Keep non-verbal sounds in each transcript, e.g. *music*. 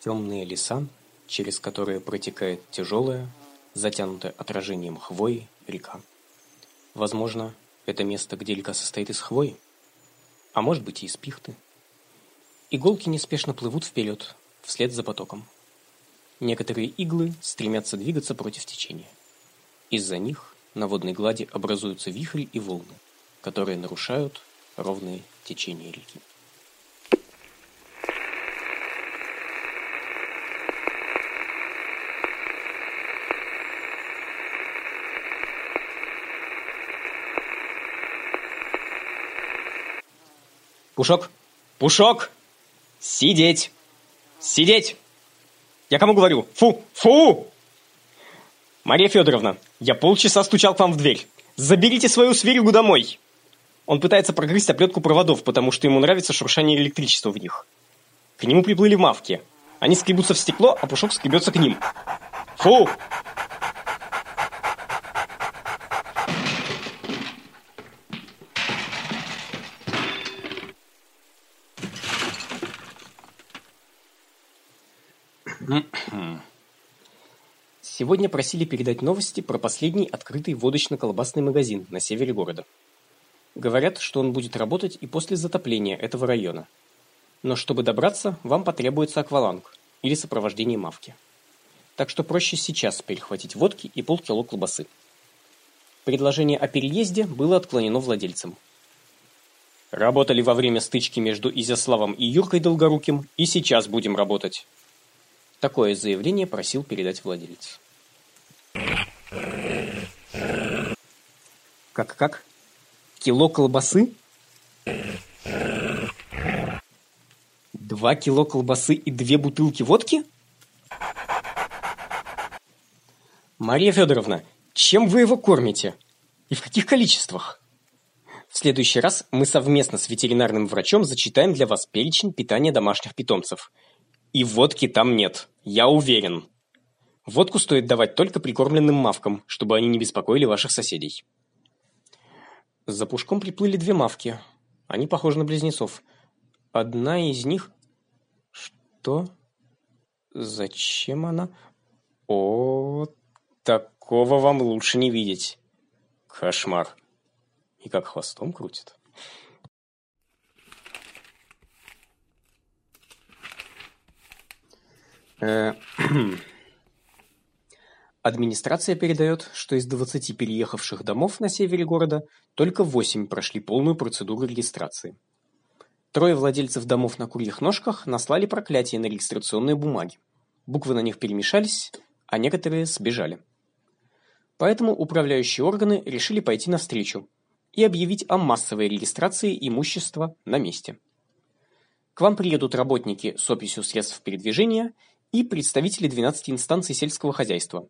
Темные леса, через которые протекает тяжелая, затянутая отражением хвои река. Возможно, это место, где река состоит из хвои, а может быть и из пихты. Иголки неспешно плывут вперед, вслед за потоком. Некоторые иглы стремятся двигаться против течения. Из-за них на водной глади образуются вихри и волны, которые нарушают ровное течение реки. Пушок! Пушок! Сидеть! Сидеть! Я кому говорю? Фу! Фу! Мария Федоровна, я полчаса стучал к вам в дверь. Заберите свою свиригу домой. Он пытается прогрызть оплетку проводов, потому что ему нравится шуршание электричества в них. К нему приплыли мавки. Они скребутся в стекло, а Пушок скребется к ним. Фу! *clears throat* Сегодня просили передать новости про последний открытый водочно-колбасный магазин на севере города. Говорят, что он будет работать и после затопления этого района. Но чтобы добраться, вам потребуется акваланг или сопровождение мавки. Так что проще сейчас перехватить водки и полкило колбасы. Предложение о переезде было отклонено владельцем. Работали во время стычки между Изяславом и Юркой Долгоруким, и сейчас будем работать. Такое заявление просил передать владелец. Как-как? Кило колбасы? Два кило колбасы и две бутылки водки? Мария Федоровна, чем вы его кормите? И в каких количествах? В следующий раз мы совместно с ветеринарным врачом зачитаем для вас перечень питания домашних питомцев – и водки там нет, я уверен. Водку стоит давать только прикормленным мавкам, чтобы они не беспокоили ваших соседей. За пушком приплыли две мавки. Они похожи на близнецов. Одна из них... Что? Зачем она? О, такого вам лучше не видеть. Кошмар. И как хвостом крутит. *clears throat* администрация передает, что из 20 переехавших домов на севере города только 8 прошли полную процедуру регистрации. Трое владельцев домов на курьих ножках наслали проклятие на регистрационные бумаги. Буквы на них перемешались, а некоторые сбежали. Поэтому управляющие органы решили пойти навстречу и объявить о массовой регистрации имущества на месте. К вам приедут работники с описью средств передвижения и представители 12 инстанций сельского хозяйства.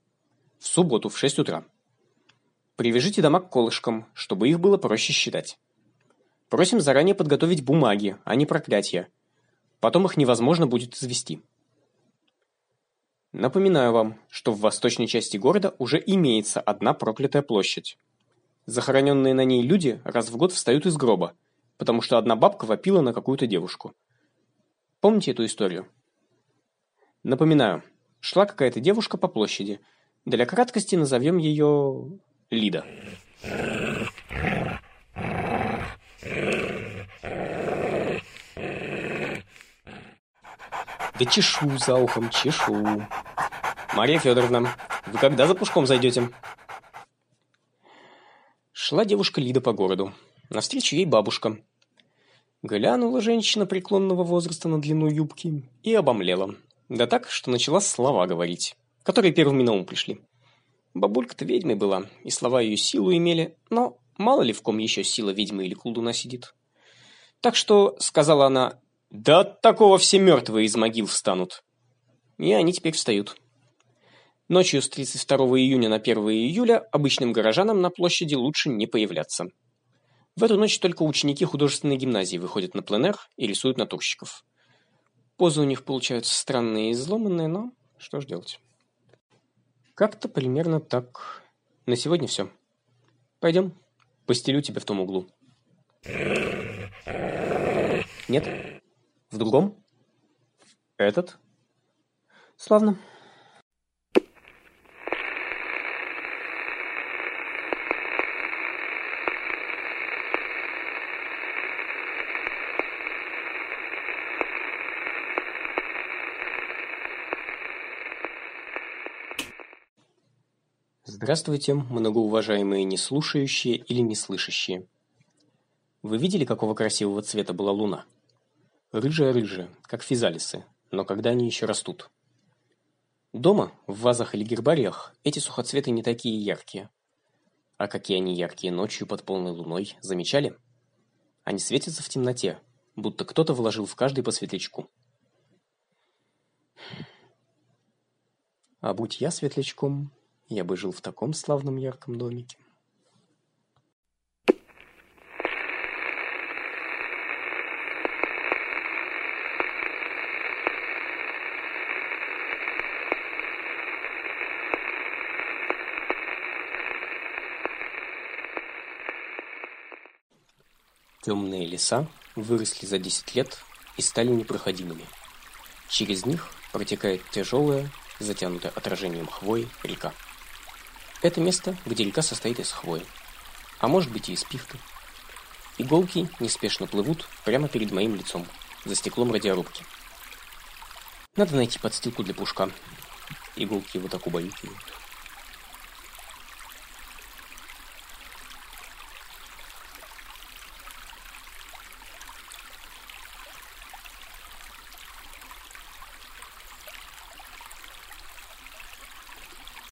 В субботу в 6 утра. Привяжите дома к колышкам, чтобы их было проще считать. Просим заранее подготовить бумаги, а не проклятия. Потом их невозможно будет извести. Напоминаю вам, что в восточной части города уже имеется одна проклятая площадь. Захороненные на ней люди раз в год встают из гроба, потому что одна бабка вопила на какую-то девушку. Помните эту историю? Напоминаю, шла какая-то девушка по площади. Для краткости назовем ее Лида. Да чешу за ухом, чешу. Мария Федоровна, вы когда за пушком зайдете? Шла девушка Лида по городу. Навстречу ей бабушка. Глянула женщина преклонного возраста на длину юбки и обомлела. Да так, что начала слова говорить, которые первыми на ум пришли. Бабулька-то ведьмой была, и слова ее силу имели, но мало ли в ком еще сила ведьмы или колдуна сидит. Так что, сказала она, да от такого все мертвые из могил встанут. И они теперь встают. Ночью с 32 июня на 1 июля обычным горожанам на площади лучше не появляться. В эту ночь только ученики художественной гимназии выходят на пленэр и рисуют натурщиков. Позы у них получаются странные и изломанные, но что ж делать. Как-то примерно так. На сегодня все. Пойдем, постелю тебя в том углу. Нет? В другом? Этот? Славно. Здравствуйте, многоуважаемые неслушающие или неслышащие. Вы видели, какого красивого цвета была луна? Рыжая-рыжая, как физалисы, но когда они еще растут. Дома, в вазах или гербариях, эти сухоцветы не такие яркие. А какие они яркие ночью под полной луной, замечали? Они светятся в темноте, будто кто-то вложил в каждый по светлячку. А будь я светлячком, я бы жил в таком славном ярком домике. Темные леса выросли за 10 лет и стали непроходимыми. Через них протекает тяжелая, затянутая отражением хвои река. Это место, где река состоит из хвои, а может быть и из пивки. Иголки неспешно плывут прямо перед моим лицом, за стеклом радиорубки. Надо найти подстилку для пушка. Иголки его так убаюкивают.